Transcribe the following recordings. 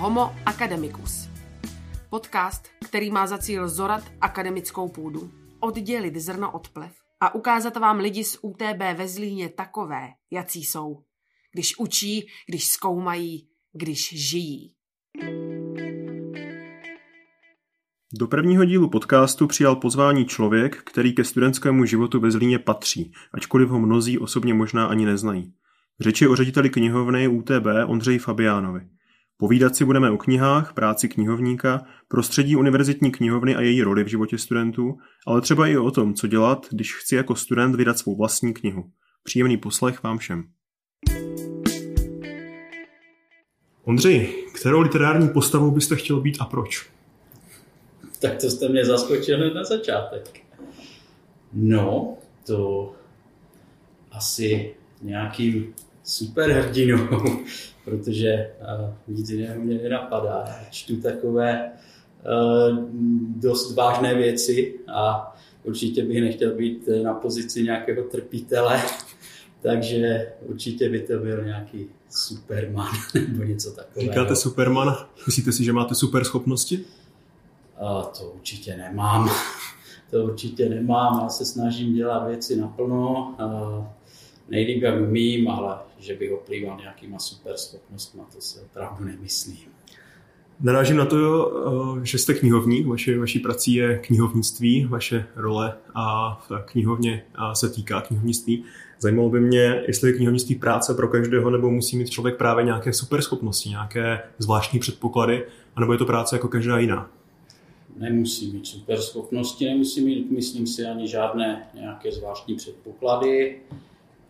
Homo Academicus. Podcast, který má za cíl zorat akademickou půdu, oddělit zrno od plev a ukázat vám lidi z UTB ve Zlíně takové, jací jsou. Když učí, když zkoumají, když žijí. Do prvního dílu podcastu přijal pozvání člověk, který ke studentskému životu ve Zlíně patří, ačkoliv ho mnozí osobně možná ani neznají. Řeč je o řediteli knihovny UTB Ondřeji Fabiánovi. Povídat si budeme o knihách, práci knihovníka, prostředí univerzitní knihovny a její roli v životě studentů, ale třeba i o tom, co dělat, když chci jako student vydat svou vlastní knihu. Příjemný poslech vám všem. Ondřej, kterou literární postavou byste chtěl být a proč? Tak to jste mě zaskočili na začátek. No, to asi nějakým superhrdinou, protože uh, nic jiného mě nenapadá. Čtu takové uh, dost vážné věci a určitě bych nechtěl být na pozici nějakého trpítele, takže určitě by to byl nějaký Superman nebo něco takového. Říkáte Superman? Myslíte si, že máte super schopnosti? Uh, to určitě nemám. To určitě nemám. Já se snažím dělat věci naplno. Uh, nejlíp, jak umím, ale že bych oplýval nějakýma super schopnostmi, to se opravdu nemyslím. Narážím na to, že jste knihovník, vaše, vaší prací je knihovnictví, vaše role a v knihovně se týká knihovnictví. Zajímalo by mě, jestli je knihovnictví práce pro každého, nebo musí mít člověk právě nějaké superschopnosti, nějaké zvláštní předpoklady, anebo je to práce jako každá jiná? Nemusí mít superschopnosti, nemusí mít, myslím si, ani žádné nějaké zvláštní předpoklady.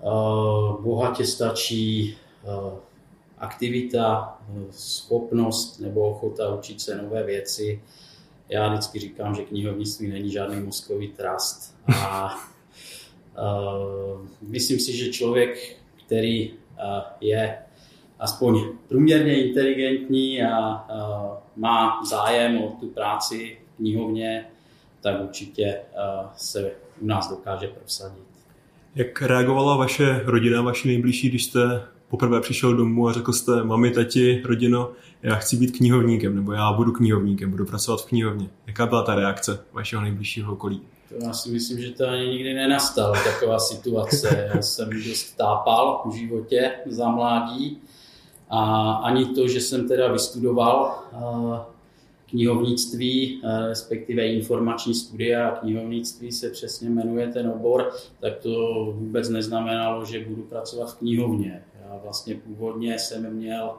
Eh, bohatě stačí eh, aktivita, eh, schopnost nebo ochota učit se nové věci. Já vždycky říkám, že knihovnictví není žádný mozkový trust. A myslím si, že člověk, který je aspoň průměrně inteligentní a má zájem o tu práci v knihovně, tak určitě se u nás dokáže prosadit. Jak reagovala vaše rodina, vaši nejbližší, když jste poprvé přišel domů a řekl jste, mami, tati, rodino, já chci být knihovníkem, nebo já budu knihovníkem, budu pracovat v knihovně. Jaká byla ta reakce vašeho nejbližšího okolí? To já si myslím, že to ani nikdy nenastalo, taková situace. Já jsem dost tápal v životě za mládí a ani to, že jsem teda vystudoval knihovnictví, eh, respektive informační studia a knihovnictví se přesně jmenuje ten obor, tak to vůbec neznamenalo, že budu pracovat v knihovně. Já vlastně původně jsem měl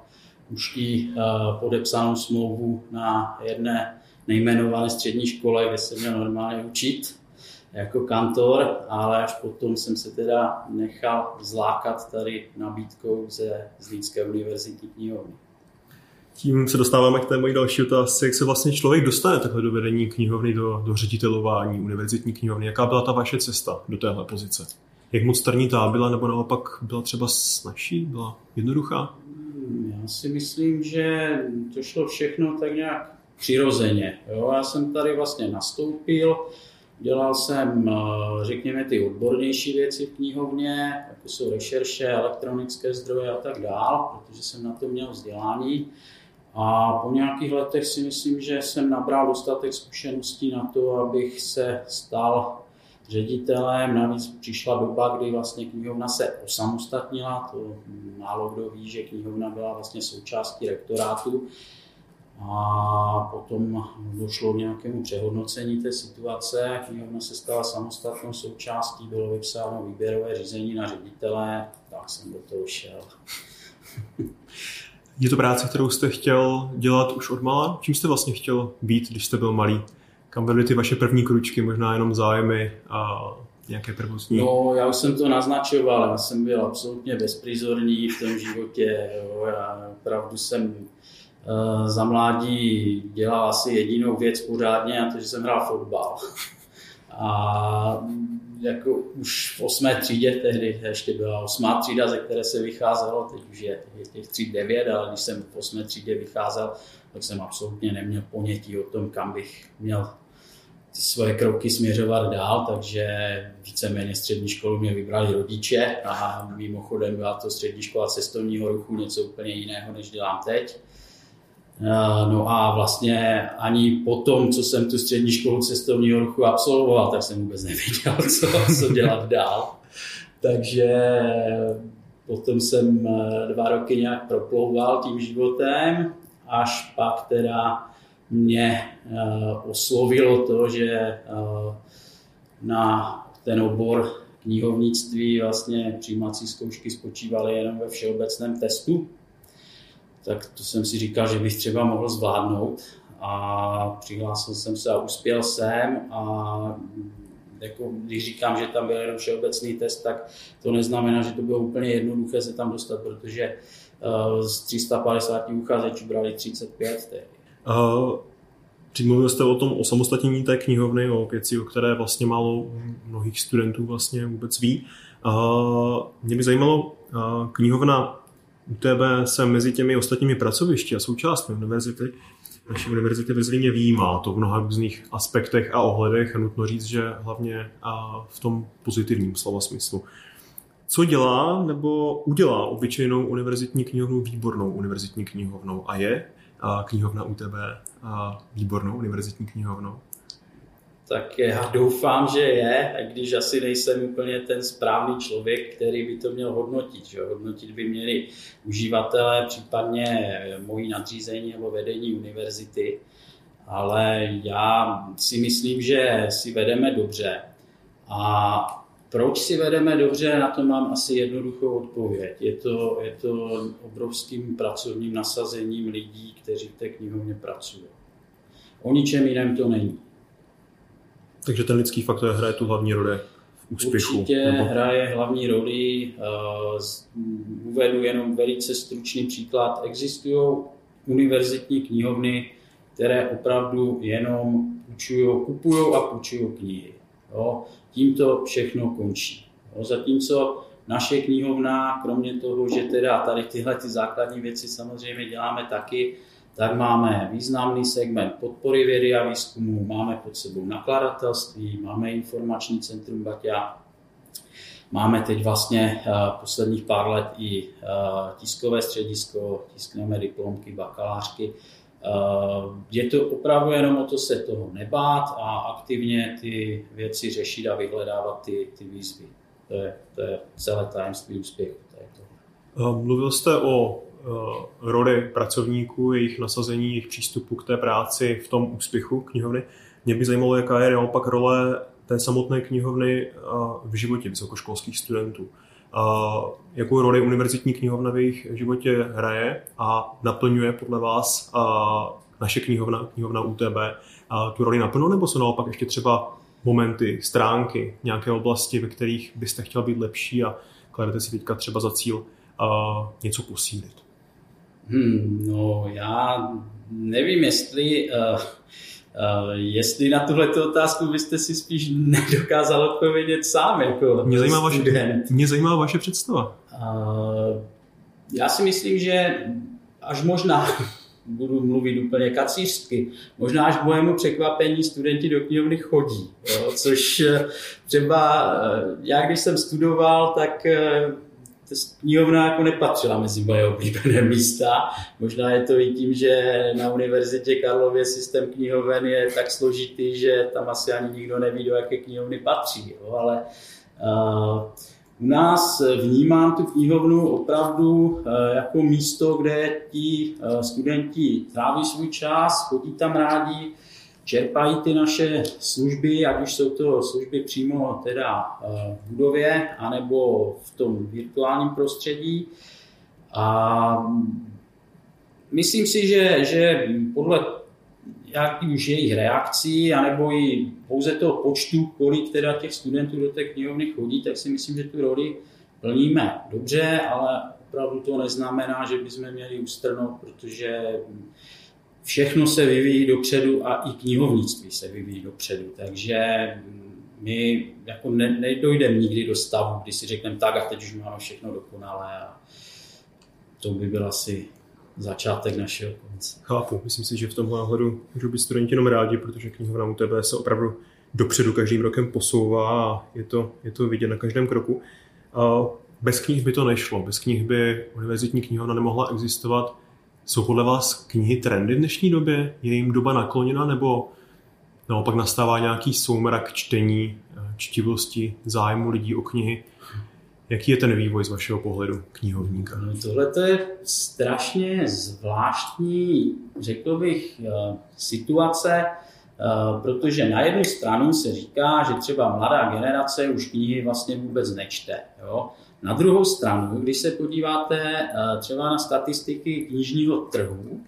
už i eh, podepsanou smlouvu na jedné nejmenované střední škole, kde jsem měl normálně učit jako kantor, ale až potom jsem se teda nechal zlákat tady nabídkou ze Zlínské univerzity knihovny. Tím se dostáváme k té mojí další otázce, jak se vlastně člověk dostane takhle do vedení knihovny, do, do ředitelování univerzitní knihovny. Jaká byla ta vaše cesta do téhle pozice? Jak moc trnitá byla, nebo naopak byla třeba snažší, byla jednoduchá? Já si myslím, že to šlo všechno tak nějak přirozeně. Jo? Já jsem tady vlastně nastoupil, dělal jsem, eh, řekněme, ty odbornější věci v knihovně, jako jsou rešerše, elektronické zdroje a tak dál, protože jsem na to měl vzdělání. A po nějakých letech si myslím, že jsem nabral dostatek zkušeností na to, abych se stal ředitelem. Navíc přišla doba, kdy vlastně knihovna se osamostatnila. To málo kdo ví, že knihovna byla vlastně součástí rektorátu. A potom došlo k nějakému přehodnocení té situace. Knihovna se stala samostatnou součástí, bylo vypsáno výběrové řízení na ředitele, tak jsem do toho šel. Je to práce, kterou jste chtěl dělat už od mala? Čím jste vlastně chtěl být, když jste byl malý? Kam byly ty vaše první kručky, možná jenom zájmy a nějaké prvostní? No, já už jsem to naznačoval, já jsem byl absolutně bezprizorní v tom životě. Jo. Já opravdu jsem uh, za mládí dělal asi jedinou věc pořádně a to, že jsem hrál fotbal. A jako už v osmé třídě, tehdy ještě byla osmá třída, ze které se vycházelo, teď už je, těch tříd devět, ale když jsem v osmé třídě vycházel, tak jsem absolutně neměl ponětí o tom, kam bych měl ty svoje kroky směřovat dál, takže víceméně střední školu mě vybrali rodiče a mimochodem byla to střední škola cestovního ruchu, něco úplně jiného, než dělám teď. No a vlastně ani po tom, co jsem tu střední školu cestovního ruchu absolvoval, tak jsem vůbec nevěděl, co, co dělat dál. Takže potom jsem dva roky nějak proplouval tím životem, až pak teda mě oslovilo to, že na ten obor knihovnictví vlastně přijímací zkoušky spočívaly jenom ve všeobecném testu, tak to jsem si říkal, že bych třeba mohl zvládnout a přihlásil jsem se a uspěl jsem a jako, když říkám, že tam byl jenom všeobecný test, tak to neznamená, že to bylo úplně jednoduché se tam dostat, protože uh, z 350 uchazečů brali 35. Uh, Mluvil jste o tom osamostatnění té knihovny, o věci, o které vlastně málo mnohých studentů vlastně vůbec ví. Uh, mě by zajímalo, uh, knihovna UTB se mezi těmi ostatními pracovišti a součástmi univerzity, naší univerzity ve Zlíně výjímá to v mnoha různých aspektech a ohledech a nutno říct, že hlavně a v tom pozitivním slova smyslu. Co dělá nebo udělá obyčejnou univerzitní knihovnu výbornou univerzitní knihovnou a je a knihovna UTB a výbornou univerzitní knihovnou? Tak já doufám, že je, i když asi nejsem úplně ten správný člověk, který by to měl hodnotit. Že? Hodnotit by měli uživatelé, případně mojí nadřízení nebo vedení univerzity. Ale já si myslím, že si vedeme dobře. A proč si vedeme dobře, na to mám asi jednoduchou odpověď. Je to, je to obrovským pracovním nasazením lidí, kteří v té knihovně pracují. O ničem jiném to není. Takže ten lidský faktor hraje tu hlavní roli v úspěchu. Určitě nebo... hraje hlavní roli. Uvedu jenom velice stručný příklad. Existují univerzitní knihovny, které opravdu jenom kupují a půjčují knihy. Jo. Tím to všechno končí. Jo. Zatímco naše knihovna, kromě toho, že teda tady tyhle ty základní věci samozřejmě děláme taky, tak máme významný segment podpory vědy a výzkumu, máme pod sebou nakladatelství, máme informační centrum Baťa, máme teď vlastně uh, posledních pár let i uh, tiskové středisko, tiskneme diplomky, bakalářky. Uh, je to opravdu jenom o to se toho nebát a aktivně ty věci řešit a vyhledávat ty, ty výzvy. To je, to je celé tajemství úspěchu. Mluvil jste o Eh, roli pracovníků, jejich nasazení, jejich přístupu k té práci v tom úspěchu knihovny. Mě by zajímalo, jaká je naopak role té samotné knihovny eh, v životě vysokoškolských studentů. Eh, jakou roli univerzitní knihovna v jejich životě hraje a naplňuje podle vás naše knihovna, knihovna UTB, tu roli naplno, nebo jsou naopak ještě třeba momenty, stránky, nějaké oblasti, ve kterých byste chtěl být lepší a kladete si teďka třeba za cíl něco posílit? Hmm, no, já nevím, jestli, uh, uh, jestli na tuhle otázku byste si spíš nedokázal odpovědět sám. Jako mě, zajímá vaše, mě zajímá vaše představa. Uh, já si myslím, že až možná budu mluvit úplně kacířsky. Možná až k mojemu překvapení studenti do knihovny chodí, jo, což třeba já když jsem studoval, tak knihovna jako nepatřila mezi moje oblíbené místa. Možná je to i tím, že na Univerzitě Karlově systém knihoven je tak složitý, že tam asi ani nikdo neví, do jaké knihovny patří. Jo? Ale uh, u nás vnímám tu knihovnu opravdu uh, jako místo, kde ti uh, studenti tráví svůj čas, chodí tam rádi, čerpají ty naše služby, ať už jsou to služby přímo teda eh, v budově, anebo v tom virtuálním prostředí. A myslím si, že, že podle jak už jejich reakcí, anebo i pouze toho počtu, kolik teda těch studentů do té knihovny chodí, tak si myslím, že tu roli plníme dobře, ale opravdu to neznamená, že bychom měli ustrnout, protože všechno se vyvíjí dopředu a i knihovnictví se vyvíjí dopředu. Takže my jako ne, nedojdeme nikdy do stavu, kdy si řekneme tak a teď už máme všechno dokonalé a to by byl asi začátek našeho konce. Chápu, myslím si, že v tomhle ohledu můžou být studenti jenom rádi, protože knihovna u tebe se opravdu dopředu každým rokem posouvá a je to, je to vidět na každém kroku. Bez knih by to nešlo, bez knih by univerzitní knihovna nemohla existovat Jsou podle vás knihy trendy v dnešní době? Je jim doba nakloněna nebo naopak nastává nějaký soumrak čtení, čtivosti, zájmu lidí o knihy? Jaký je ten vývoj z vašeho pohledu knihovníka? No, Tohle je strašně zvláštní, řekl bych, eh, situace, eh, protože na jednu stranu se říká, že třeba mladá generace už knihy vlastně vůbec nečte. Jo? Na druhou stranu, když se podíváte eh, třeba na statistiky knižního trhu,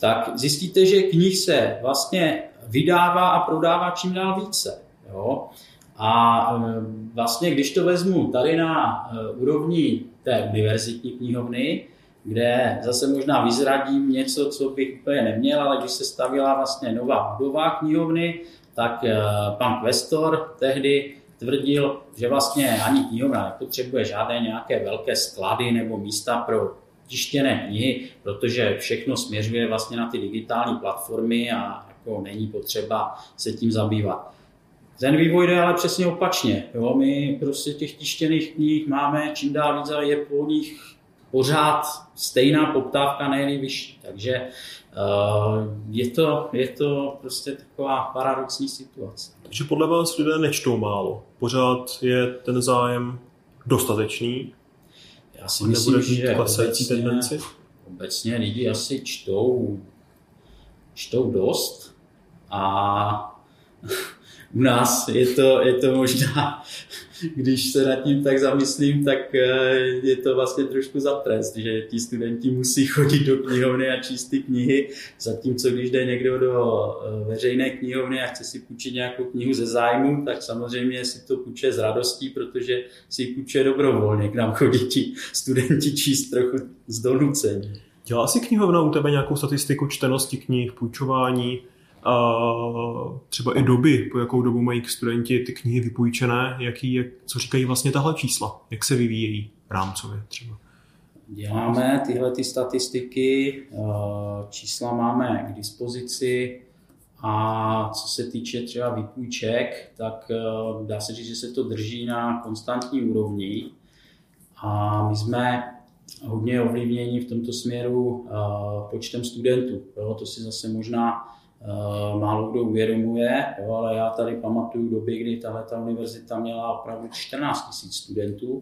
tak zjistíte, že knih se vlastně vydává a prodává čím dál více. Jo? A e, vlastně, když to vezmu tady na e, úrovni té univerzitní knihovny, kde zase možná vyzradím něco, co bych úplně neměl, ale když se stavila vlastně nová budova knihovny, tak pan Questor tehdy tvrdil, že vlastně ani knihovna nepotřebuje žádné nějaké velké sklady nebo místa pro tištěné knihy, protože všechno směřuje vlastně na ty digitální platformy a jako není potřeba se tím zabývat. Ten vývoj jde ale přesně opačně. Jo? My prostě těch tištěných knih máme čím dál víc, ale je po nich pořád stejná poptávka, nejen vyšší. Takže uh, je, to, je to prostě taková paradoxní situace. Takže podle vás lidé nečtou málo. Pořád je ten zájem dostatečný? Já si myslím, že obecně, tendenci? obecně lidi asi čtou, čtou dost a u nás je to, je to možná, když se nad tím tak zamyslím, tak eh, je to vlastně trošku za trest, že ti studenti musí chodit do knihovny a číst ty knihy, zatímco když jde někdo do eh, veřejné knihovny a chce si půjčit nějakou knihu ze zájmu, tak samozřejmě si to půjče s radostí, protože si půjče dobrovolně. K nám chodí ti studenti číst trochu z donucení. Dělá si knihovna u tebe nějakou statistiku čtenosti knih, půjčování? Třeba i doby, po jakou dobu mají studenti ty knihy vypůjčené, jaký, jak, co říkají vlastně tahle čísla, jak se vyvíjejí rámcově třeba. Děláme tyhle ty statistiky, čísla máme k dispozici a co se týče třeba vypůjček, tak dá se říct, že se to drží na konstantní úrovni a my jsme hodně ovlivněni v tomto směru počtem studentů. To si zase možná Eh, málo kdo uvědomuje, jo, ale já tady pamatuju doby, kdy tahle ta univerzita měla opravdu 14 000 studentů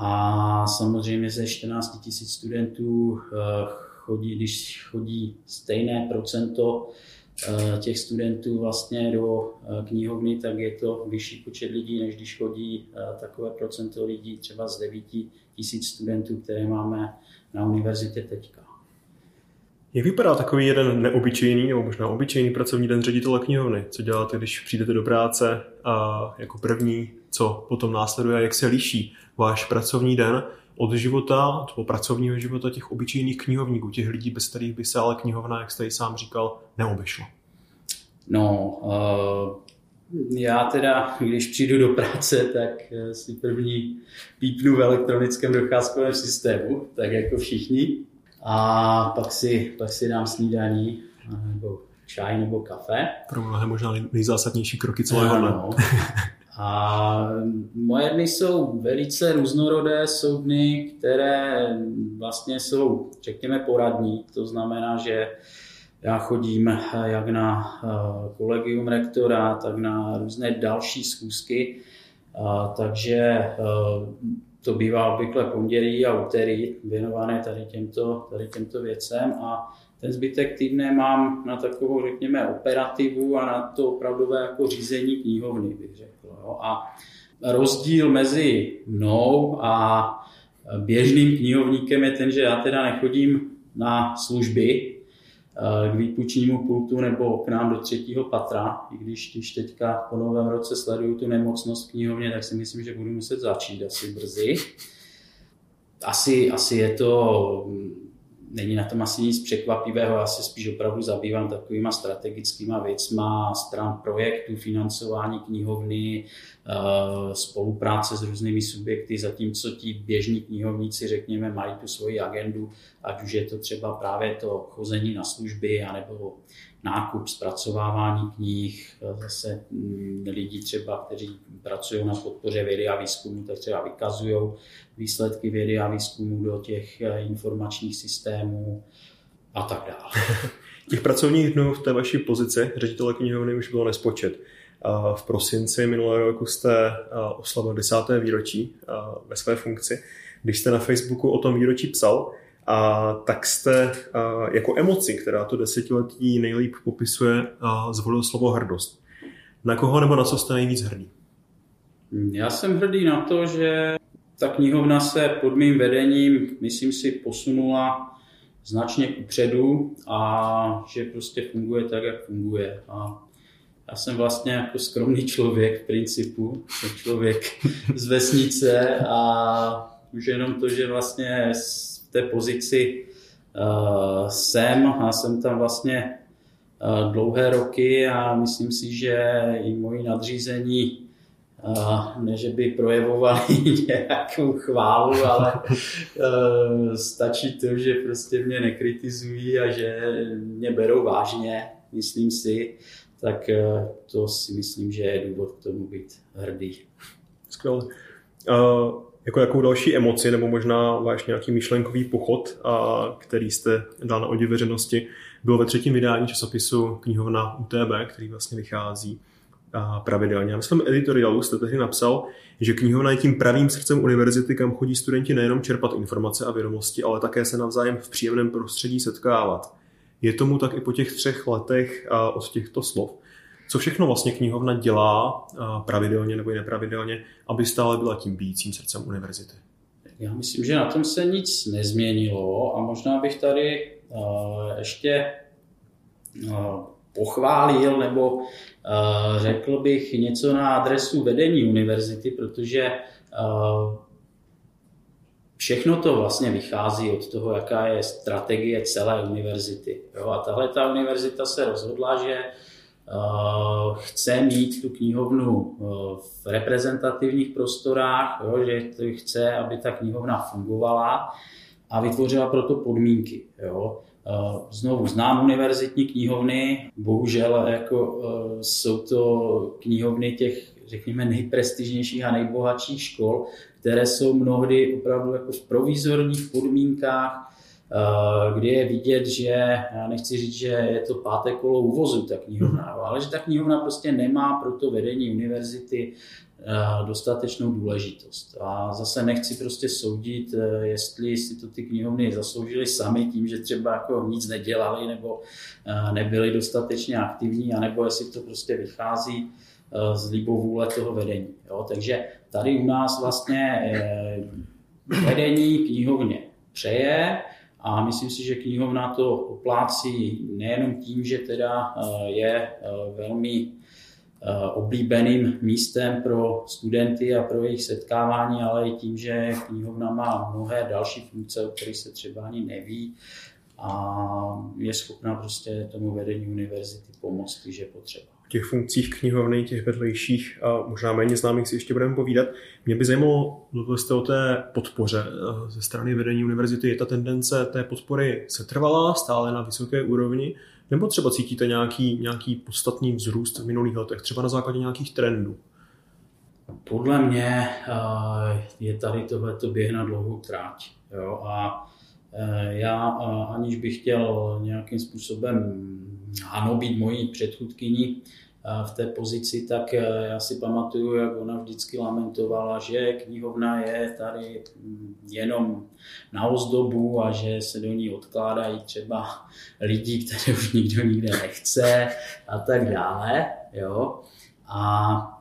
a samozřejmě ze 14 000 studentů eh, chodí, když chodí stejné procento eh, těch studentů vlastně do knihovny, tak je to vyšší počet lidí, než když chodí takové procento lidí třeba z 9 tisíc studentů, které máme na univerzitě teďka. Jak vypadá takový jeden neobyčejný nebo možná obyčejný pracovní den ředitele knihovny? Co děláte, když přijdete do práce a jako první, co potom následuje, jak se liší váš pracovní den od života, od pracovního života těch obyčejných knihovníků, těch lidí, bez kterých by se ale knihovna, jak jste ji sám říkal, neobešla? No, uh, já teda, když přijdu do práce, tak eh, si první pípnu v elektronickém docházkovém systému, tak jako všichni a pak si, pak si dám snídaní nebo čaj nebo kafe. Pro mnohé možná nejzásadnější kroky celého dne. No. A moje dny jsou velice různorodé, jsou dny, které vlastně jsou, řekněme, poradní. To znamená, že já chodím jak na eh, kolegium rektora, tak na různé další schůzky. Takže eh, to bývá obvykle pondělí a úterý věnované tady těmto, tady těmto věcem a ten zbytek týdne mám na takovou, řekněme, operativu a na to opravdové jako řízení knihovny, bych řekl. Jo. A rozdíl mezi mnou a běžným knihovníkem je ten, že já teda nechodím na služby, k výpučnímu pultu nebo k nám do třetího patra. I když, když teďka po novém roce sleduju tu nemocnost knihovně, tak si myslím, že budu muset začít asi brzy. Asi, asi je to, není na tom asi nic překvapivého, já se spíš opravdu zabývám takovýma strategickýma věcma, stran projektu, financování knihovny, Eh, spolupráce s různými subjekty, zatímco ti běžní knihovníci, řekněme, mají tu svoji agendu, ať už je to třeba právě to chození na služby, anebo nákup, zpracovávání knih, zase mm, lidi třeba, kteří pracují na podpoře vědy a výzkumu, tak třeba vykazují výsledky vědy a výzkumu do těch eh, informačních systémů a tak dále. Těch pracovních dnů v té vaší pozici ředitele knihovny už bylo nespočet. V prosinci minulého roku jste oslavil desáté výročí ve své funkci. Když jste na Facebooku o tom výročí psal, a tak jste jako emoci, která to desetiletí nejlíp popisuje, zvolil slovo hrdost. Na koho nebo na co jste nejvíc hrdý? Já jsem hrdý na to, že ta knihovna se pod mým vedením, myslím si, posunula značně kupředu a že prostě funguje tak, jak funguje. A já jsem vlastně jako skromný člověk v principu, jsem člověk z vesnice a už jenom to, že vlastně té pozici uh, jsem a jsem tam vlastně uh, dlouhé roky a myslím si, že i moji nadřízení uh, ne, že by projevovali nějakou chválu, ale uh, stačí to, že prostě mě nekritizují a že mě berou vážně, myslím si, tak uh, to si myslím, že je důvod k tomu být hrdý. Skvěle. Jako jakou další emoci, nebo možná váš nějaký myšlenkový pochod, a, který jste dal na odiv veřejnosti, byl ve třetím vydání časopisu knihovna UTB, který vlastně vychází a pravidelně. Já myslím, editoriálu jste tehdy napsal, že knihovna je tím pravým srdcem univerzity, kam chodí studenti nejenom čerpat informace a vědomosti, ale také se navzájem v příjemném prostředí setkávat. Je tomu tak i po těch třech letech od těchto slov. Co všechno vlastně knihovna dělá pravidelně nebo i nepravidelně, aby stále byla tím bíjícím srdcem univerzity? Já myslím, že na tom se nic nezměnilo a možná bych tady ještě pochválil nebo řekl bych něco na adresu vedení univerzity, protože všechno to vlastně vychází od toho, jaká je strategie celé univerzity. Jo? A tahle ta univerzita se rozhodla, že Eh, chce mít tu knihovnu eh, v reprezentativních prostorách, jo, že chce, aby ta knihovna fungovala a vytvořila proto podmínky. Jo. Eh, znovu znám univerzitní knihovny, bohužel jako jsou to knihovny těch, řekněme, nejprestižnějších a nejbohatších škol, které jsou mnohdy opravdu jako v provizorních podmínkách, Eh, kdy je vidět, že, já nechci říct, že je to páté kolo uvozu ta knihovna, mm. ale že ta knihovna prostě nemá pro to vedení univerzity eh, dostatečnou důležitost. A zase nechci prostě soudit, eh, jestli si to ty knihovny zasloužily sami tím, že třeba jako nic nedělali nebo nebyli dostatečně aktivní, anebo jestli to prostě vychází z libovůle toho vedení. Jo? Takže tady u nás vlastně vedení knihovně přeje, a myslím si, že knihovna to oplácí nejenom tím, že teda eh, je eh, velmi eh, oblíbeným místem pro studenty a pro jejich setkávání, ale i tím, že knihovna má mnohé další funkce, o kterých se třeba ani neví a je schopná prostě tomu vedení univerzity pomoct, když je potřeba těch funkcích knihovny, těch vedlejších a možná méně známých si ještě budeme povídat. Mě by zajímalo, mluvil jste o té podpoře eh, ze strany vedení univerzity. Je ta tendence té podpory setrvalá, stále na vysoké úrovni, nebo třeba cítíte nějaký, nějaký podstatný vzrůst v minulých letech, třeba na základě nějakých trendů? Podle mě eh, je tady tohleto běh na dlouhou tráť. Jo? A eh, já, aniž bych chtěl nějakým způsobem ano, být mojí předchůdkyní v té pozici, tak e, já si pamatuju, jak ona vždycky lamentovala, že knihovna je tady jenom na ozdobu a že se do ní odkládají třeba lidi, které už nikdo nikde nechce a tak dále. Jo? A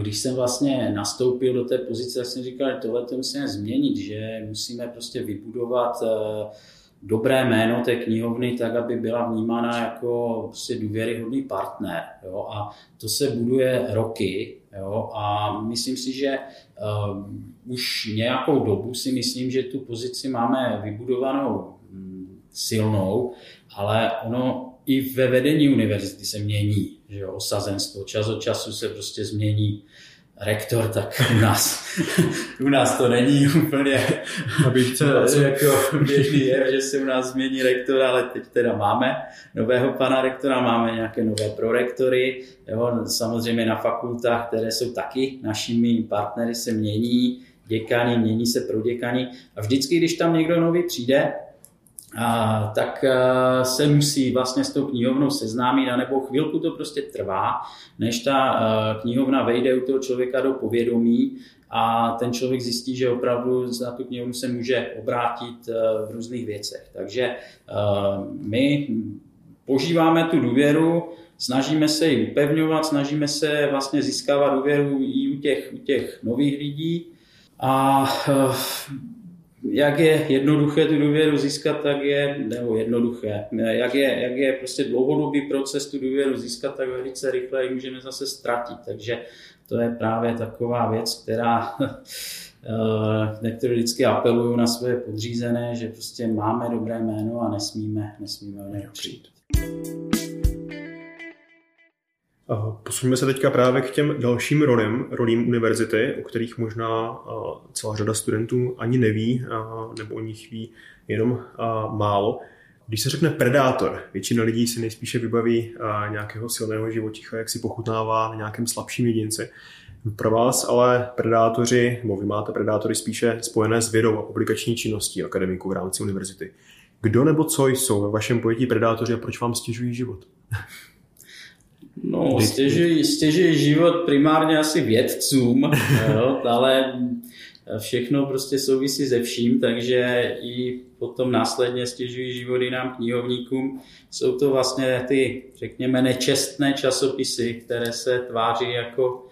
když jsem vlastně nastoupil do té pozice, tak jsem říkal, že tohle to musíme změnit, že musíme prostě vybudovat e, dobré jméno té knihovny tak, aby byla vnímána jako prostě důvěryhodný partner. Jo? A to se buduje roky jo? a myslím si, že uh, už nějakou dobu si myslím, že tu pozici máme vybudovanou um, silnou, ale ono i ve vedení univerzity se mění, že jo, osazenstvo. Čas od času se prostě změní rektor, tak u nás, u nás to není úplně to, jako běžný je, že se u nás změní rektor, ale teď teda máme nového pana rektora, máme nějaké nové prorektory, jo, samozřejmě na fakultách, které jsou taky našimi partnery, se mění, děkani, mění se pro děkani a vždycky, když tam někdo nový přijde, a, tak a, se musí vlastně s tou knihovnou seznámit, anebo chvilku to prostě trvá, než ta a, knihovna vejde u toho člověka do povědomí a ten člověk zjistí, že opravdu za tu knihovnu se může obrátit a, v různých věcech. Takže a, my požíváme tu důvěru, snažíme se ji upevňovat, snažíme se vlastně získávat důvěru i u těch, u těch nových lidí a jak je jednoduché tu důvěru získat, tak je, nebo jednoduché, jak je, jak je prostě dlouhodobý proces tu důvěru získat, tak velice rychle ji můžeme zase ztratit. Takže to je právě taková věc, která na kterou vždycky apeluju na své podřízené, že prostě máme dobré jméno a nesmíme, nesmíme o něj přijít. Posuneme se teďka právě k těm dalším rolím, rolím univerzity, o kterých možná celá řada studentů ani neví, nebo o nich ví jenom málo. Když se řekne predátor, většina lidí si nejspíše vybaví nějakého silného životicha, jak si pochutnává na nějakém slabším jedinci. Pro vás ale predátoři, nebo vy máte predátory spíše spojené s vědou a publikační činností akademiků v rámci univerzity. Kdo nebo co jsou ve vašem pojetí predátoři a proč vám stěžují život? No, stěžují, stěžují život primárně asi vědcům, jo, ale všechno prostě souvisí se vším, takže i potom následně stěžují životy nám knihovníkům. Jsou to vlastně ty, řekněme, nečestné časopisy, které se tváří jako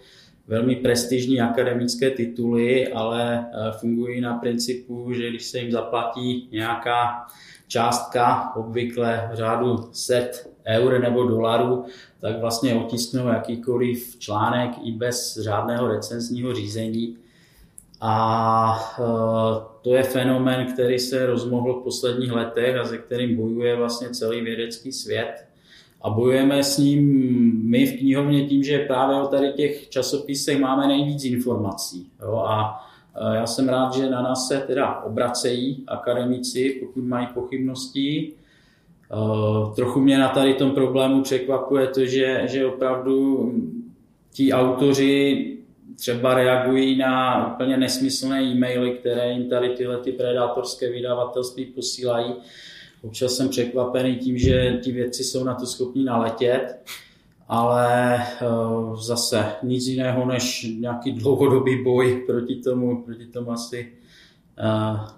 velmi prestižní akademické tituly, ale eh, fungují na principu, že když se jim zaplatí nějaká částka, obvykle v řádu set eur nebo dolarů, tak vlastně otisknou jakýkoliv článek i bez řádného recenzního řízení. A e, to je fenomén, který se rozmohl v posledních letech a se kterým bojuje vlastně celý vědecký svět. A bojujeme s ním my v knihovně tím, že právě o tady těch časopisech máme nejvíc informací. Jo? A e, já jsem rád, že na nás se teda obracejí akademici, pokud mají pochybnosti, Uh, trochu mě na tady tom problému překvapuje to, že, že opravdu ti autoři třeba reagují na úplně nesmyslné e-maily, které jim tady tyhle ty predátorské vydavatelství posílají. Občas jsem překvapený tím, že ti věci jsou na to schopni naletět, ale uh, zase nic jiného než nějaký dlouhodobý boj proti tomu, proti tomu asi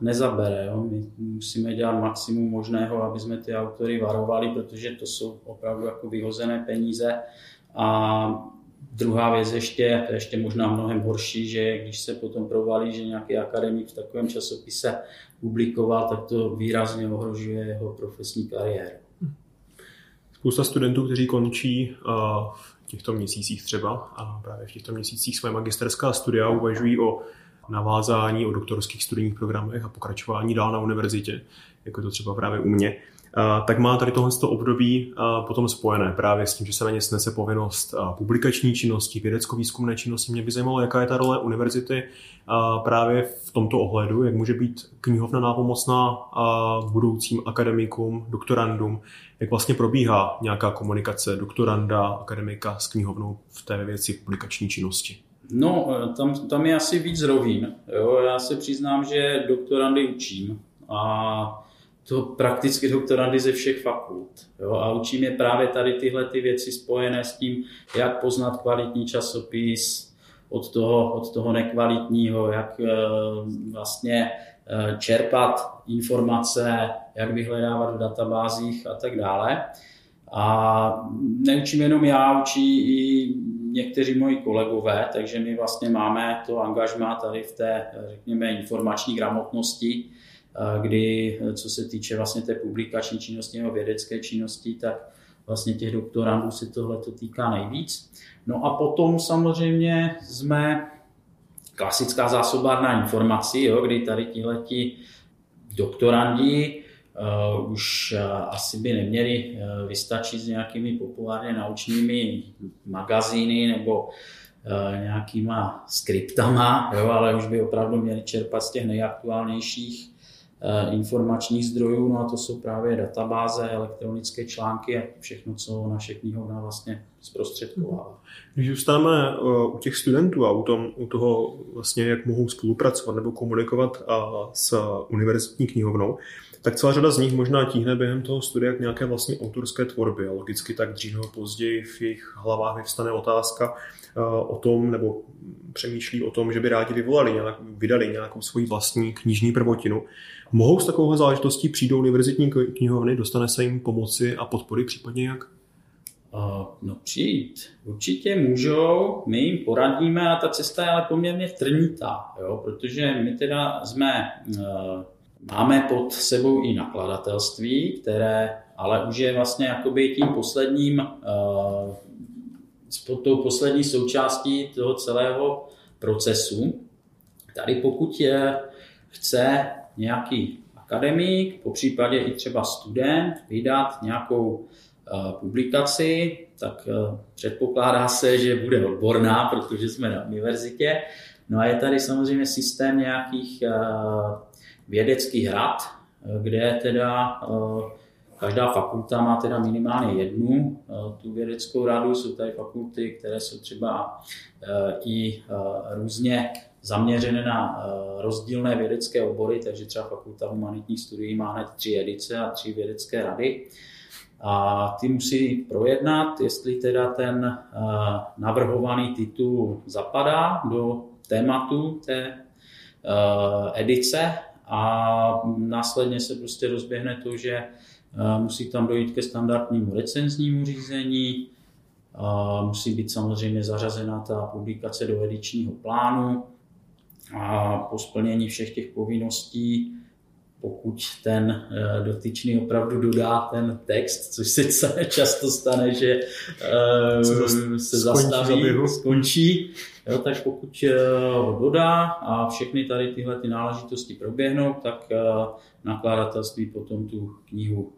nezabere. Jo. My musíme dělat maximum možného, aby jsme ty autory varovali, protože to jsou opravdu jako vyhozené peníze. A druhá věc ještě, to je ještě možná mnohem horší, že když se potom provalí, že nějaký akademik v takovém časopise publikoval, tak to výrazně ohrožuje jeho profesní kariéru. Spousta studentů, kteří končí v těchto měsících třeba a právě v těchto měsících své magisterská studia uvažují o navázání o doktorských studijních programech a pokračování dál na univerzitě, jako je to třeba právě u mě, tak má tady tohle období potom spojené právě s tím, že se na ně snese povinnost publikační činnosti, vědecko-výzkumné činnosti. Mě by zajímalo, jaká je ta role univerzity právě v tomto ohledu, jak může být knihovna nápomocná budoucím akademikům, doktorandům, jak vlastně probíhá nějaká komunikace doktoranda, akademika s knihovnou v té věci publikační činnosti. No, eh, tam, tam je asi víc rovín. Jo? Já se přiznám, že doktorandy učím a to prakticky doktorandy ze všech fakult. Jo? A učím je právě tady tyhle ty věci spojené s tím, jak poznat kvalitní časopis od toho, od toho nekvalitního, jak e, vlastně e, čerpat informace, jak vyhledávat v databázích a tak dále. A neučím jenom já, učí i někteří moji kolegové, takže my vlastně máme to angažmá tady v té, řekněme, informační gramotnosti, kdy, co se týče vlastně té publikační činnosti nebo vědecké činnosti, tak vlastně těch doktorandů se tohle to týká nejvíc. No a potom samozřejmě jsme klasická zásobárna informací, jo, kdy tady tihleti doktorandi uh, už uh, asi by neměli uh, vystačit s nějakými populárně naučnými magazíny nebo nějakýma skriptama, jo, ale už by opravdu měli čerpat z těch nejaktuálnějších informačních zdrojů, no a to jsou právě databáze, elektronické články a všechno, co naše knihovna vlastně zprostředkovává. Když zůstáváme eh, u těch studentů a u, tom, u toho vlastně, jak mohou spolupracovat nebo komunikovat eh, s univerzitní knihovnou, tak celá řada z nich možná tíhne během toho studia k nějaké vlastní autorské tvorbě. Logicky tak dřív nebo později v jejich hlavách vyvstane otázka o tom, nebo přemýšlí o tom, že by rádi vyvolali, nějak, vydali nějakou svoji vlastní knižní prvotinu. Mohou s takovou záležitostí přijít do univerzitní knihovny, dostane se jim pomoci a podpory případně jak? No přijít. Určitě můžou, my jim poradíme a ta cesta je ale poměrně trnitá, jo? protože my teda jsme, uh, máme pod sebou i nakladatelství, které ale už je vlastně jakoby tím posledním, uh, pod tou poslední součástí toho celého procesu. Tady pokud je, chce nějaký akademik, po případě i třeba student, vydat nějakou publikaci, tak uh, předpokládá se, že bude odborná, protože jsme na univerzitě. No a je tady samozřejmě systém nějakých uh, vědeckých rad, kde teda každá fakulta má teda minimálně jednu tu vědeckou radu. Jsou tady fakulty, které jsou třeba i různě zaměřené na eh, rozdílné vědecké obory, takže třeba Fakulta humanitních studií má hned tři edice a tři vědecké rady. A ty musí projednat, jestli teda ten eh, navrhovaný titul zapadá do tématu té eh, edice a následně se prostě rozběhne to, že musí tam dojít ke standardnímu recenznímu řízení, musí být samozřejmě zařazena ta publikace do edičního plánu, a po splnění všech těch povinností, pokud ten eh, dotyčný opravdu dodá ten text, což se často stane, že eh, se zastaví, skončí, jo, tak pokud eh, ho dodá a všechny tady tyhle ty náležitosti proběhnou, tak nakladatelství potom tu knihu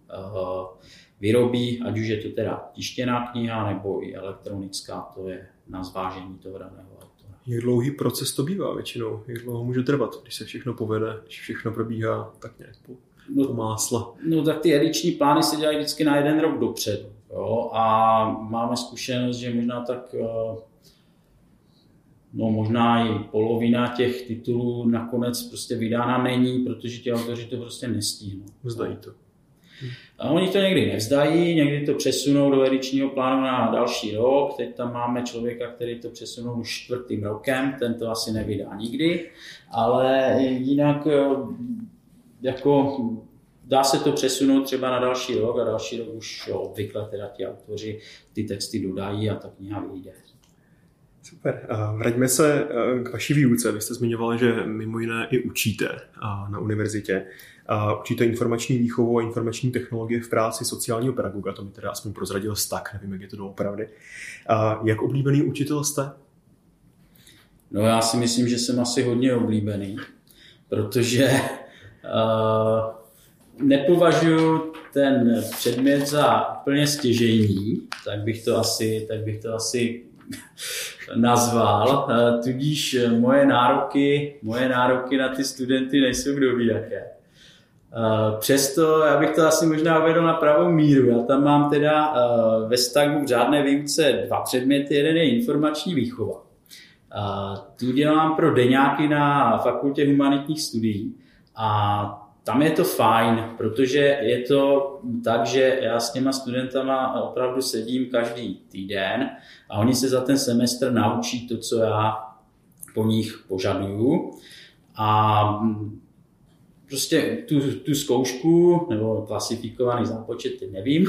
vyrobí, ať už je to teda tištěná kniha nebo i elektronická, to je na zvážení toho daného jak dlouhý proces to bývá většinou? Jak dlouho může trvat, když se všechno povede, když všechno probíhá tak nějak po, no, po másla? No tak ty ediční plány se dělají vždycky na jeden rok dopředu. Jo? A máme zkušenost, že možná tak eh, no možná i polovina těch titulů nakonec prostě vydána není, protože ti autoři to prostě nestihnou. Vzdají to. A oni to někdy nevzdají, někdy to přesunou do edičního plánu na další rok. Teď tam máme člověka, který to přesunul už čtvrtým rokem, ten to asi nevydá nikdy, ale jinak jako dá se to přesunout třeba na další rok a další rok už obvykle teda ti autoři ty texty dodají a ta kniha vyjde. Super. Vraťme se eh, k vaší výuce. Vy jste zmiňoval, že mimo jiné i učíte na univerzitě. Učíte informační výchovu a informační technologie v práci sociálního pedagoga. To mi teda aspoň prozradil tak, nevím, jak je to doopravdy. Jak oblíbený učitel jste? No já si myslím, že jsem asi hodně oblíbený, protože uh, nepovažuji ten předmět za úplně stěžejní, tak bych to asi, tak bych to asi nazval, eh, tudíž moje nároky, moje nároky na ty studenty nejsou kdo ví jaké. Eh, přesto já bych to asi možná uvedl na pravou míru. Já tam mám teda eh, ve stagu v řádné výuce dva předměty. Jeden je informační výchova. Tu dělám pro deňáky na fakultě humanitních studií. A tam je to fajn, protože je to tak, že já s těma studentama opravdu sedím každý týden a oni se za ten semestr naučí to, co já po nich požaduju. A prostě tu, tu zkoušku, nebo klasifikovaný zápočet, teď nevím,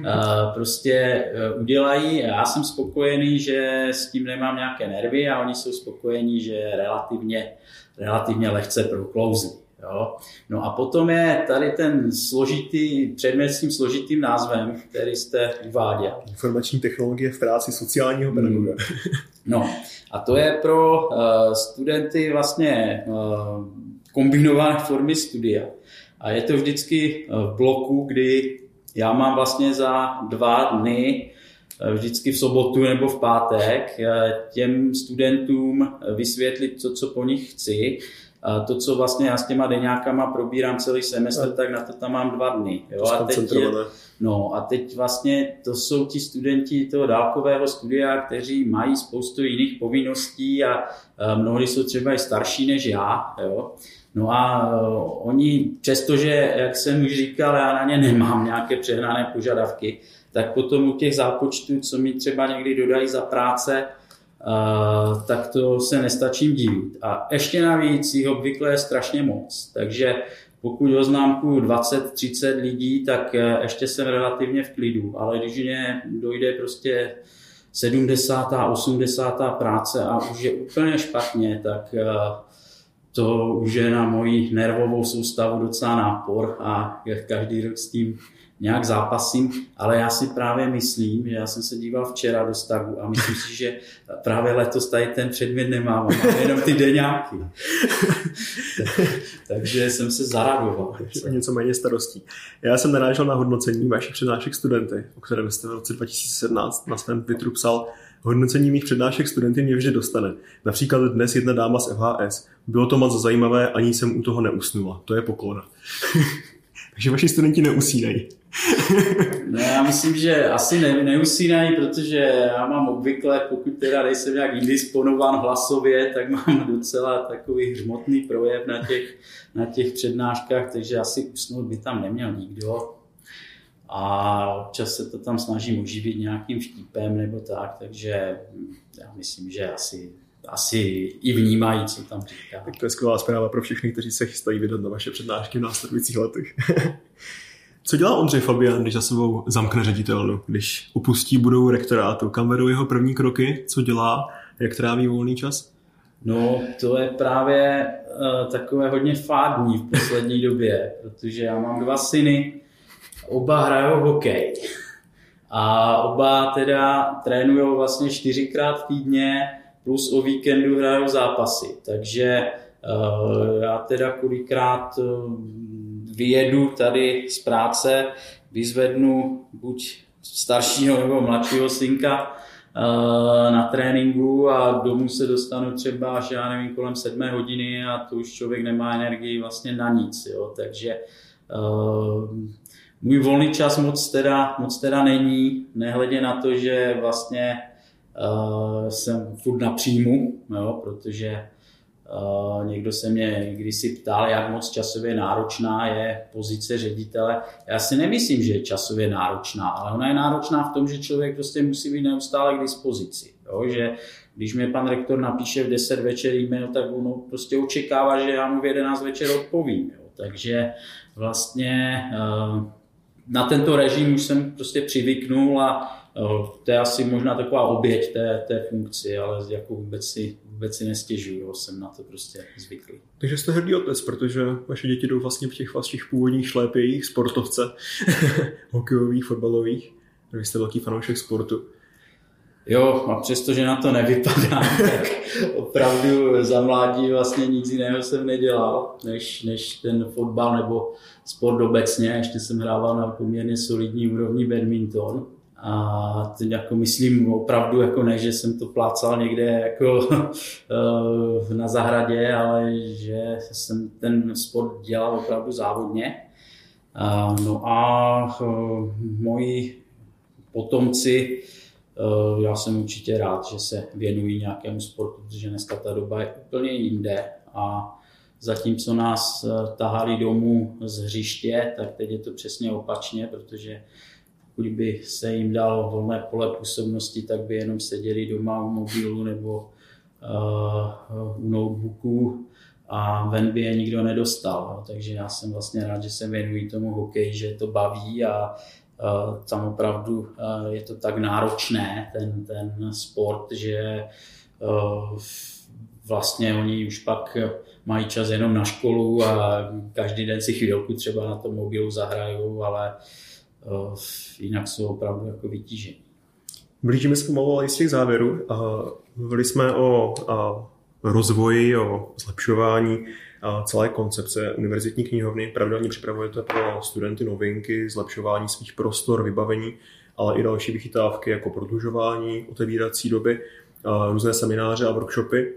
prostě e, udělají já jsem spokojený, že s tím nemám nějaké nervy a oni jsou spokojení, že relativně, relativně lehce proklouzli. Jo? No a potom je tady ten složitý předmět s tím složitým názvem, který jste uváděl. Informační technologie v práci sociálního pedagoga. Hmm. No a to je pro uh, studenty vlastně uh, kombinované formy studia. A je to vždycky v bloku, kdy já mám vlastně za dva dny vždycky v sobotu nebo v pátek těm studentům vysvětlit to, co po nich chci to, co vlastně já s těma deňákama probírám celý semestr, tak na to tam mám dva dny. Jo? A teď, je, no, a teď vlastně to jsou ti studenti toho dálkového studia, kteří mají spoustu jiných povinností a, a mnohdy jsou třeba i starší než já. Jo? No a uh, oni, přestože, jak jsem už říkal, já na ně nemám nějaké přehnané požadavky, tak potom u těch zápočtů, co mi třeba někdy dodají za práce, tak to se nestačím divit. A ještě navíc jich obvykle je strašně moc. Takže pokud ho známku 20-30 lidí, tak e, ještě jsem relativně v klidu. Ale když mě dojde prostě 70. 80. práce a už je úplně špatně, tak e, to už je na moji nervovou soustavu docela nápor a každý rok s tím nějak zápasím, ale já si právě myslím, že já jsem se díval včera do stavu a myslím si, že právě letos tady ten předmět nemám, mám jenom ty deňáky. Takže jsem se zaradoval. Něco méně starostí. Já jsem narážel na hodnocení vašich přednášek studenty, o kterém jste v roce 2017 na svém Twitteru psal, Hodnocení mých přednášek studenty mě vždy dostane. Například dnes jedna dáma z FHS. Bylo to moc zajímavé, ani jsem u toho neusnula. To je poklona. Takže vaši studenti neusínají. no já myslím, že asi ne, neusínají, protože já mám obvykle, pokud teda nejsem nějak indisponován hlasově, tak mám docela takový hřmotný projev na těch, na těch přednáškách, takže asi usnout by tam neměl nikdo. A občas se to tam snažím uživit nějakým vtipem nebo tak, takže já myslím, že asi asi i vnímají, co tam říká. Tak to je skvělá zpráva pro všechny, kteří se chystají vydat na vaše přednášky v následujících letech. co dělá Ondřej Fabian, když za sebou zamkne ředitelnu, když opustí budou rektorátu? Kam vedou jeho první kroky? Co dělá? Jak tráví volný čas? No, to je právě uh, takové hodně fádní v poslední době, protože já mám dva syny, oba hrajou hokej. A oba teda trénují vlastně čtyřikrát týdně, plus o víkendu hrajou zápasy. Takže uh, já teda kolikrát uh, vyjedu tady z práce, vyzvednu buď staršího nebo mladšího synka uh, na tréninku a domů se dostanu třeba až, já nevím, kolem sedmé hodiny a to už člověk nemá energii vlastně na nic. Jo? Takže můj volný čas moc teda, moc teda není, nehledě na to, že vlastně uh, jsem furt na příjmu, jo, protože uh, někdo se mě kdysi ptal, jak moc časově náročná je pozice ředitele. Já si nemyslím, že je časově náročná, ale ona je náročná v tom, že člověk prostě musí být neustále k dispozici. Jo, že když mi pan rektor napíše v 10 večer e-mail, tak ono prostě očekává, že já mu v 11 večer odpovím. Jo. Takže vlastně uh, na tento režim už jsem prostě přivyknul a to je asi možná taková oběť té, té funkci, ale jako vůbec si, vůbec si nestěžuju, jsem na to prostě zvyklý. Takže jste hrdý otec, protože vaše děti jdou vlastně v těch vašich původních šlépějích, sportovce, hokejových, fotbalových, vy jste velký fanoušek sportu. Jo, a přestože na to nevypadá, tak opravdu za mládí vlastně nic jiného jsem nedělal, než, než ten fotbal nebo sport obecně. Ještě jsem hrával na poměrně solidní úrovni badminton. A teď jako myslím opravdu jako ne, že jsem to plácal někde jako eh, na zahradě, ale že jsem ten sport dělal opravdu závodně. No a eh, moji potomci Eh, já jsem určitě rád, že se věnují nějakému sportu, protože dneska ta doba je úplně jinde a zatímco nás tahali domů z hřiště, tak teď je to přesně opačně, protože pokud by se jim dalo volné pole působnosti, tak by jenom seděli doma u mobilu nebo uh, u notebooku a ven by je nikdo nedostal. Takže já jsem vlastně rád, že se věnují tomu hokeji, že to baví a Eh, tam opravdu eh, je to tak náročné, ten, ten sport, že eh, vlastně oni už pak mají čas jenom na školu a každý den si chvilku třeba na tom mobilu zahrajou, ale jinak jsou opravdu jako vytížení. Blížíme se pomalu ale z těch závěrů. Mluvili jsme o rozvoji, o zlepšování celé koncepce univerzitní knihovny. Pravidelně připravujete pro studenty novinky, zlepšování svých prostor, vybavení. ale i další vychytávky jako prodlužování, otevírací doby, různé semináře a workshopy.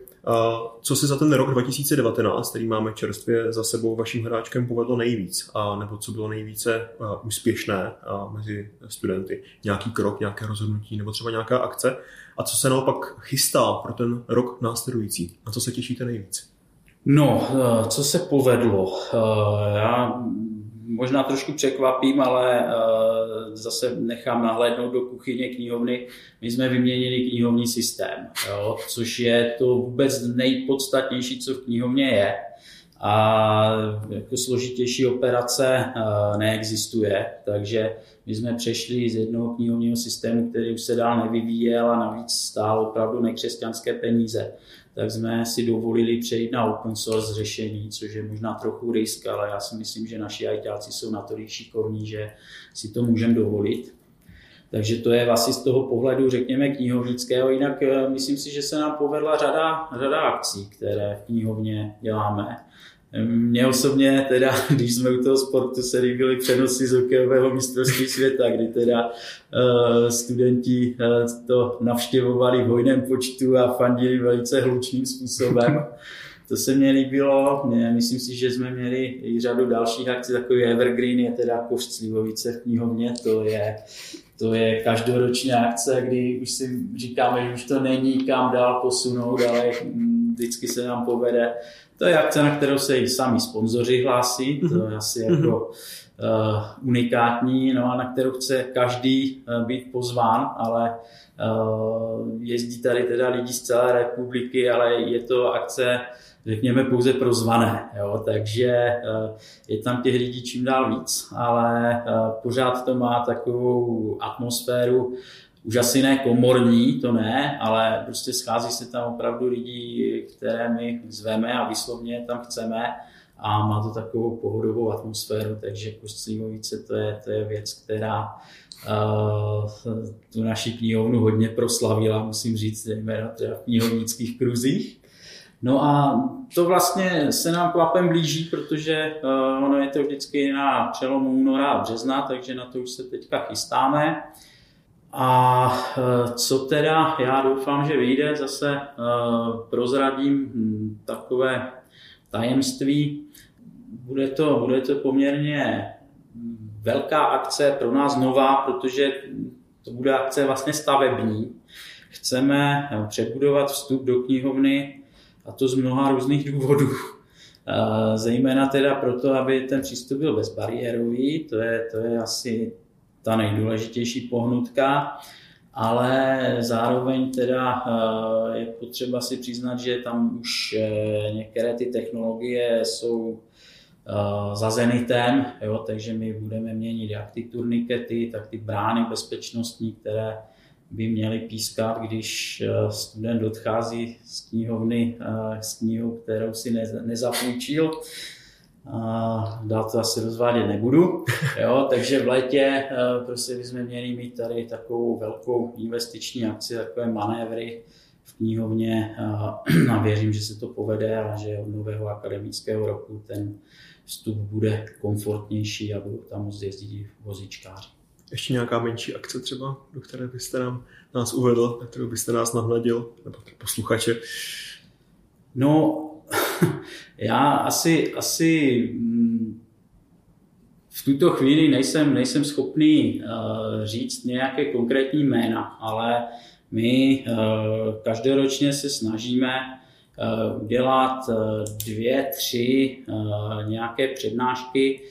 Co se za ten rok 2019, který máme čerstvě za sebou, vaším hráčkem povedlo nejvíc? A nebo co bylo nejvíce úspěšné mezi studenty? Nějaký krok, nějaké rozhodnutí nebo třeba nějaká akce? A co se naopak chystá pro ten rok následující? Na co se těšíte nejvíc? No, co se povedlo? Já možná trošku překvapím, ale eh, zase nechám nahlédnout do kuchyně knihovny. My jsme vyměnili knihovní systém, jo, což je to vůbec nejpodstatnější, co v knihovně je. A jako složitější operace neexistuje, takže my jsme přešli z jednoho knihovního systému, který už se dál nevyvíjel a navíc stál opravdu nekřesťanské peníze tak jsme si dovolili přejít na open source řešení, což je možná trochu risk, ale já si myslím, že naši ajťáci jsou natolik šikovní, že si to můžeme dovolit. Takže to je asi z toho pohledu, řekněme, knihovnického. Jinak eh, myslím si, že se nám povedla řada, řada akcí, které v knihovně děláme. Mně osobně teda, když jsme u toho sportu, se líbily přenosy z hokejového mistrovství světa, kdy teda uh, studenti uh, to navštěvovali v hojném počtu a fandili velice hlučným způsobem. To se mně líbilo. Mě, myslím si, že jsme měli i řadu dalších akcí. Takový Evergreen je teda košt Slivovice v knihovně. To je, to je každoroční akce, kdy už si říkáme, že už to není kam dál posunout, ale vždycky se nám povede to je akce, na kterou se i sami sponzoři hlásí, to je asi mhm. jako uh, unikátní, no a na kterou chce každý uh, být pozván, ale uh, jezdí tady teda lidi z celé republiky, ale je to akce, řekněme, pouze pro zvané, jo? takže je tam těch lidí čím dál víc, ale pořád to má takovou atmosféru, už asi ne komorní, to ne, ale prostě schází se tam opravdu lidi, které my zveme a vyslovně tam chceme a má to takovou pohodovou atmosféru, takže Kostlímovice to je, to je věc, která uh, tu naši knihovnu hodně proslavila, musím říct, zejména třeba v knihovnických kruzích. No a to vlastně se nám klapem blíží, protože uh, ono je to vždycky na přelomu února a března, takže na to už se teďka chystáme. A e, co teda, já doufám, že vyjde, zase e, prozradím hm, takové tajemství. Bude to, bude to poměrně velká akce pro nás nová, protože to bude akce vlastně stavební. Chceme přebudovat vstup do knihovny a to z mnoha různých důvodů. E, zejména teda proto, aby ten přístup byl bezbariérový, to je, to je asi ta nejdůležitější pohnutka, ale zároveň teda eh, je potřeba si přiznat, že tam už eh, některé ty technologie jsou eh, za zenitem, jo, takže my budeme měnit jak ty turnikety, tak ty brány bezpečnostní, které by měly pískat, když student odchází z knihovny s knihou, kterou si nezapůjčil a dál to asi rozvádět nebudu. Jo, takže v létě eh, prostě bychom měli mít tady takovou velkou investiční akci, takové manévry v knihovně a věřím, že se to povede a že od nového akademického roku ten vstup bude komfortnější a budou tam moct jezdit vozíčkáři. Ještě nějaká menší akce třeba, do které byste nám, nás uvedl, na kterou byste nás nahladil, nebo posluchače? No, já asi, asi mm, v tuto chvíli nejsem, nejsem schopný uh, říct nějaké konkrétní jména, ale my uh, každoročně se snažíme uh, udělat dvě, tři nějaké přednášky,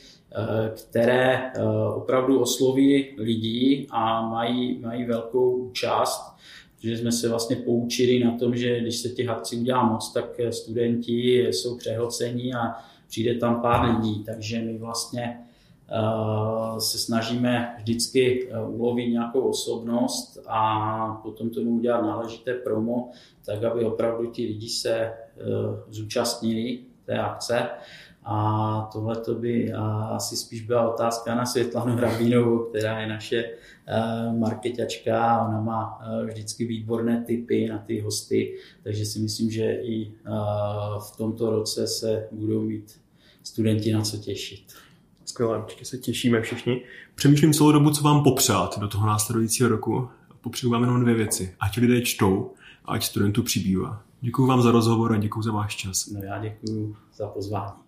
které opravdu osloví lidí a mají, mají velkou účast že jsme se vlastně poučili na tom, že když se těch akcí udělá moc, tak studenti jsou přehlcení a přijde tam pár lidí, takže my vlastně uh, se snažíme vždycky uh, ulovit nějakou osobnost a potom tomu udělat náležité promo, tak aby opravdu ti lidi se uh, zúčastnili té akce. A tohle to by asi spíš byla otázka na Světlanu Hrabínovou, která je naše eh, marketačka. Ona má eh, vždycky výborné typy na ty hosty, takže si myslím, že i eh, v tomto roce se budou mít studenti na co těšit. skvělé, určitě se těšíme všichni. Přemýšlím celou dobu, co vám popřát do toho následujícího roku. Popřeju vám jenom dvě věci. Ať lidé čtou a ať studentů přibývá. Děkuji vám za rozhovor a děkuji za váš čas. No já děkuji za pozvání.